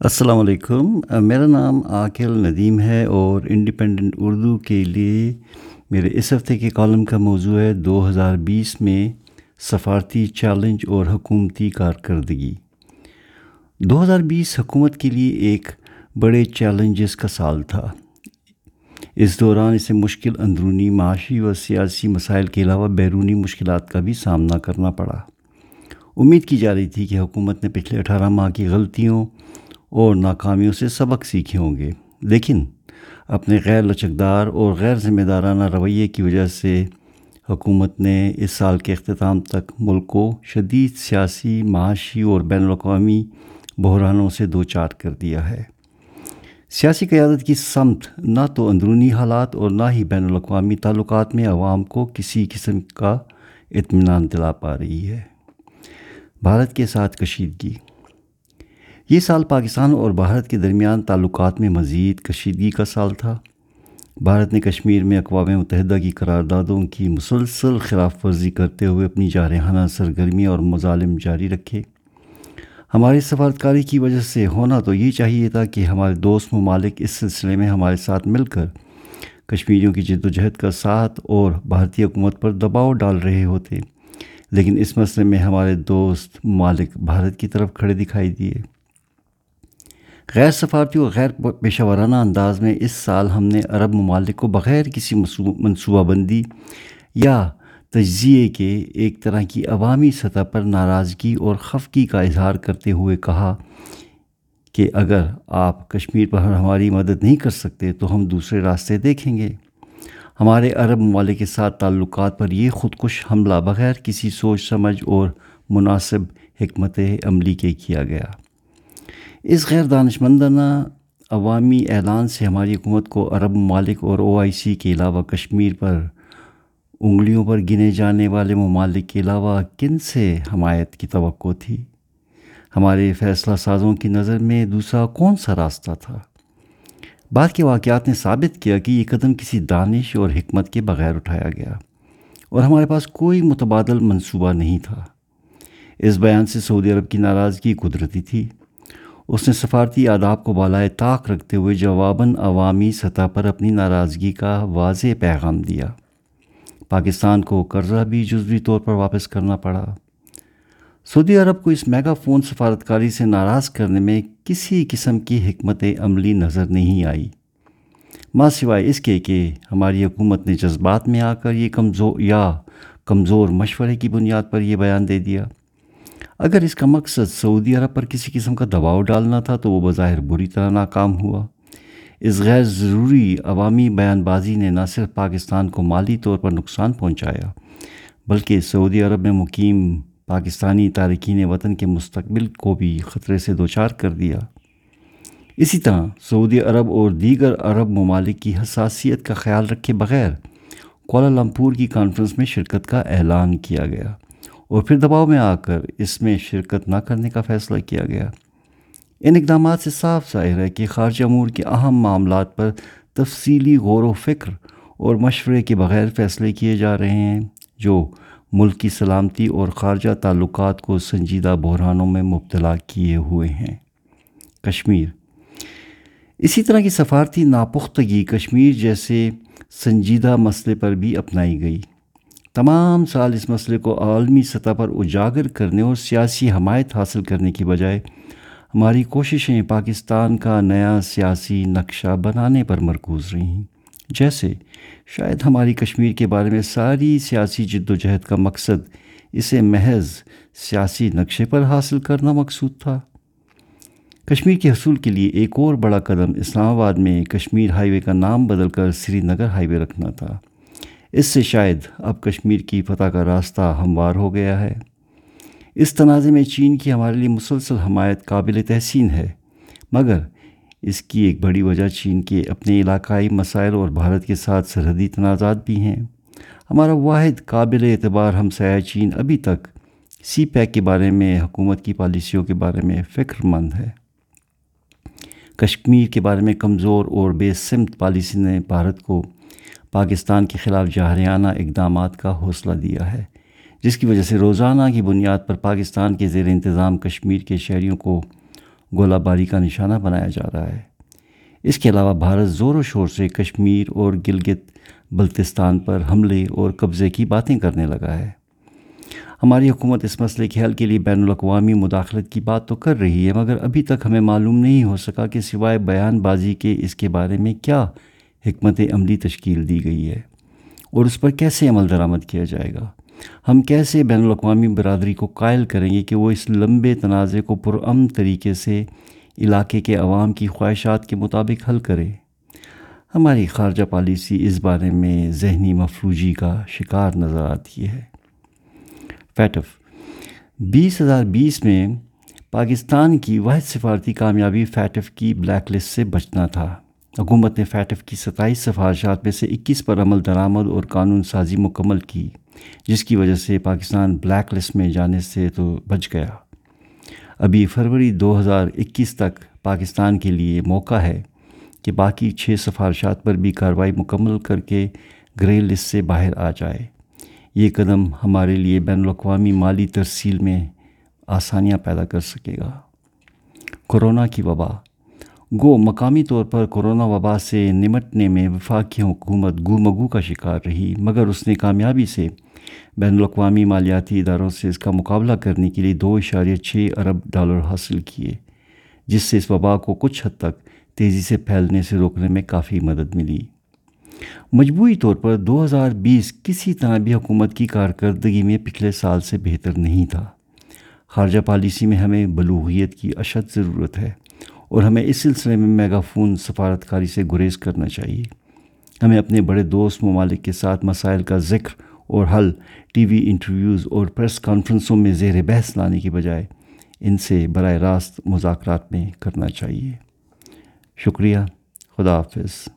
السلام علیکم۔ میرا نام عاقل ندیم ہے اور انڈیپینڈنٹ اردو کے لیے میرے اس ہفتے کے کالم کا موضوع ہے دو ہزار بیس میں سفارتی چیلنج اور حکومتی کارکردگی۔ دو ہزار بیس حکومت کے لیے ایک بڑے چیلنجز کا سال تھا۔ اس دوران اسے مشکل اندرونی معاشی و سیاسی مسائل کے علاوہ بیرونی مشکلات کا بھی سامنا کرنا پڑا۔ امید کی جا رہی تھی کہ حکومت نے پچھلے اٹھارہ ماہ کی غلطیوں اور ناکامیوں سے سبق سیکھے ہوں گے۔ لیکن اپنے غیر لچکدار اور غیر ذمہ دارانہ رویے کی وجہ سے حکومت نے اس سال کے اختتام تک ملک کو شدید سیاسی، معاشی اور بین الاقوامی بحرانوں سے دو چار کر دیا ہے۔ سیاسی قیادت کی سمت نہ تو اندرونی حالات اور نہ ہی بین الاقوامی تعلقات میں عوام کو کسی قسم کا اطمینان دلا پا رہی ہے۔ بھارت کے ساتھ کشیدگی۔ یہ سال پاکستان اور بھارت کے درمیان تعلقات میں مزید کشیدگی کا سال تھا۔ بھارت نے کشمیر میں اقوام متحدہ کی قراردادوں کی مسلسل خلاف ورزی کرتے ہوئے اپنی جارحانہ سرگرمی اور مظالم جاری رکھے۔ ہماری سفارتکاری کی وجہ سے ہونا تو یہ چاہیے تھا کہ ہمارے دوست ممالک اس سلسلے میں ہمارے ساتھ مل کر کشمیریوں کی جد و جہد کا ساتھ اور بھارتی حکومت پر دباؤ ڈال رہے ہوتے۔ لیکن اس مسئلے میں ہمارے دوست ممالک بھارت کی طرف کھڑے دکھائی دیے۔ غیر سفارتی اور غیر پیشہ ورانہ انداز میں اس سال ہم نے عرب ممالک کو بغیر کسی منصوبہ بندی یا تجزیے کے ایک طرح کی عوامی سطح پر ناراضگی اور خفگی کا اظہار کرتے ہوئے کہا کہ اگر آپ کشمیر پر ہماری مدد نہیں کر سکتے تو ہم دوسرے راستے دیکھیں گے۔ ہمارے عرب ممالک کے ساتھ تعلقات پر یہ خودکش حملہ بغیر کسی سوچ سمجھ اور مناسب حکمت عملی کے کیا گیا۔ اس غیر دانش مندانہ عوامی اعلان سے ہماری حکومت کو عرب ممالک اور او آئی سی کے علاوہ کشمیر پر انگلیوں پر گنے جانے والے ممالک کے علاوہ کن سے حمایت کی توقع تھی؟ ہمارے فیصلہ سازوں کی نظر میں دوسرا کون سا راستہ تھا؟ بعد کے واقعات نے ثابت کیا کہ یہ قدم کسی دانش اور حکمت کے بغیر اٹھایا گیا اور ہمارے پاس کوئی متبادل منصوبہ نہیں تھا۔ اس بیان سے سعودی عرب کی ناراضگی قدرتی تھی۔ اس نے سفارتی آداب کو بالائے طاق رکھتے ہوئے جواباً عوامی سطح پر اپنی ناراضگی کا واضح پیغام دیا۔ پاکستان کو قرضہ بھی جزوی طور پر واپس کرنا پڑا۔ سعودی عرب کو اس میگا فون سفارتکاری سے ناراض کرنے میں کسی قسم کی حکمت عملی نظر نہیں آئی۔ ماں سوائے اس کے کہ ہماری حکومت نے جذبات میں آ کر یہ کمزور یا کمزور مشورے کی بنیاد پر یہ بیان دے دیا۔ اگر اس کا مقصد سعودی عرب پر کسی قسم کا دباؤ ڈالنا تھا تو وہ بظاہر بری طرح ناکام ہوا۔ اس غیر ضروری عوامی بیان بازی نے نہ صرف پاکستان کو مالی طور پر نقصان پہنچایا، بلکہ سعودی عرب میں مقیم پاکستانی تارکین وطن کے مستقبل کو بھی خطرے سے دوچار کر دیا۔ اسی طرح سعودی عرب اور دیگر عرب ممالک کی حساسیت کا خیال رکھے بغیر کولالمپور کی کانفرنس میں شرکت کا اعلان کیا گیا۔ اور پھر دباؤ میں آ کر اس میں شرکت نہ کرنے کا فیصلہ کیا گیا۔ ان اقدامات سے صاف ظاہر ہے کہ خارجہ امور کے اہم معاملات پر تفصیلی غور و فکر اور مشورے کے بغیر فیصلے کیے جا رہے ہیں، جو ملک کی سلامتی اور خارجہ تعلقات کو سنجیدہ بحرانوں میں مبتلا کیے ہوئے ہیں۔ کشمیر۔ اسی طرح کی سفارتی ناپختگی کشمیر جیسے سنجیدہ مسئلے پر بھی اپنائی گئی۔ تمام سال اس مسئلے کو عالمی سطح پر اجاگر کرنے اور سیاسی حمایت حاصل کرنے کی بجائے ہماری کوششیں پاکستان کا نیا سیاسی نقشہ بنانے پر مرکوز رہیں جیسے شاید ہماری کشمیر کے بارے میں ساری سیاسی جد و جہد کا مقصد اسے محض سیاسی نقشے پر حاصل کرنا مقصود تھا۔ کشمیر کے حصول کے لیے ایک اور بڑا قدم اسلام آباد میں کشمیر ہائی وے کا نام بدل کر سری نگر ہائی وے رکھنا تھا۔ اس سے شاید اب کشمیر کی فتح کا راستہ ہموار ہو گیا ہے۔ اس تنازع میں چین کی ہمارے لیے مسلسل حمایت قابل تحسین ہے، مگر اس کی ایک بڑی وجہ چین کے اپنے علاقائی مسائل اور بھارت کے ساتھ سرحدی تنازعات بھی ہیں۔ ہمارا واحد قابل اعتبار ہم چین ابھی تک سی پیک کے بارے میں، حکومت کی پالیسیوں کے بارے میں فکر مند ہے۔ کشمیر کے بارے میں کمزور اور بے سمت پالیسی نے بھارت کو پاکستان کے خلاف جاہریانہ اقدامات کا حوصلہ دیا ہے، جس کی وجہ سے روزانہ کی بنیاد پر پاکستان کے زیر انتظام کشمیر کے شہریوں کو گولہ باری کا نشانہ بنایا جا رہا ہے۔ اس کے علاوہ بھارت زور و شور سے کشمیر اور گلگت بلتستان پر حملے اور قبضے کی باتیں کرنے لگا ہے۔ ہماری حکومت اس مسئلے کے حل کے لیے بین الاقوامی مداخلت کی بات تو کر رہی ہے، مگر ابھی تک ہمیں معلوم نہیں ہو سکا کہ سوائے بیان بازی کے اس کے بارے میں کیا حکمت عملی تشکیل دی گئی ہے۔ اور اس پر کیسے عمل درآمد کیا جائے گا؟ ہم کیسے بین الاقوامی برادری کو قائل کریں گے کہ وہ اس لمبے تنازع کو پرامن طریقے سے علاقے کے عوام کی خواہشات کے مطابق حل کرے؟ ہماری خارجہ پالیسی اس بارے میں ذہنی مفلوجی کا شکار نظر آتی ہے۔ فیٹف بیس ہزار بیس میں پاکستان کی واحد سفارتی کامیابی فیٹف کی بلیک لسٹ سے بچنا تھا۔ حکومت نے فیٹف کی ستائیس سفارشات میں سے اکیس پر عمل درآمد اور قانون سازی مکمل کی، جس کی وجہ سے پاکستان بلیک لسٹ میں جانے سے تو بچ گیا۔ ابھی فروری دو ہزار اکیس تک پاکستان کے لیے موقع ہے کہ باقی چھ سفارشات پر بھی کارروائی مکمل کر کے گرے لسٹ سے باہر آ جائے۔ یہ قدم ہمارے لیے بین الاقوامی مالی ترسیل میں آسانیاں پیدا کر سکے گا۔ کرونا کی وبا گو مقامی طور پر کرونا وبا سے نمٹنے میں وفاقی حکومت گو مگو کا شکار رہی، مگر اس نے کامیابی سے بین الاقوامی مالیاتی اداروں سے اس کا مقابلہ کرنے کے لیے دو اشاریہ چھ ارب ڈالر حاصل کیے، جس سے اس وبا کو کچھ حد تک تیزی سے پھیلنے سے روکنے میں کافی مدد ملی۔ مجموعی طور پر دو ہزار بیس کسی طرح بھی حکومت کی کارکردگی میں پچھلے سال سے بہتر نہیں تھا۔ خارجہ پالیسی میں ہمیں بلوغیت کی اشد ضرورت ہے۔ اور ہمیں اس سلسلے میں میگا فون سفارتکاری سے گریز کرنا چاہیے۔ ہمیں اپنے بڑے دوست ممالک کے ساتھ مسائل کا ذکر اور حل، ٹی وی انٹرویوز اور پریس کانفرنسوں میں زیر بحث لانے کی بجائے ان سے براہ راست مذاکرات میں کرنا چاہیے۔ شکریہ۔ خدا حافظ۔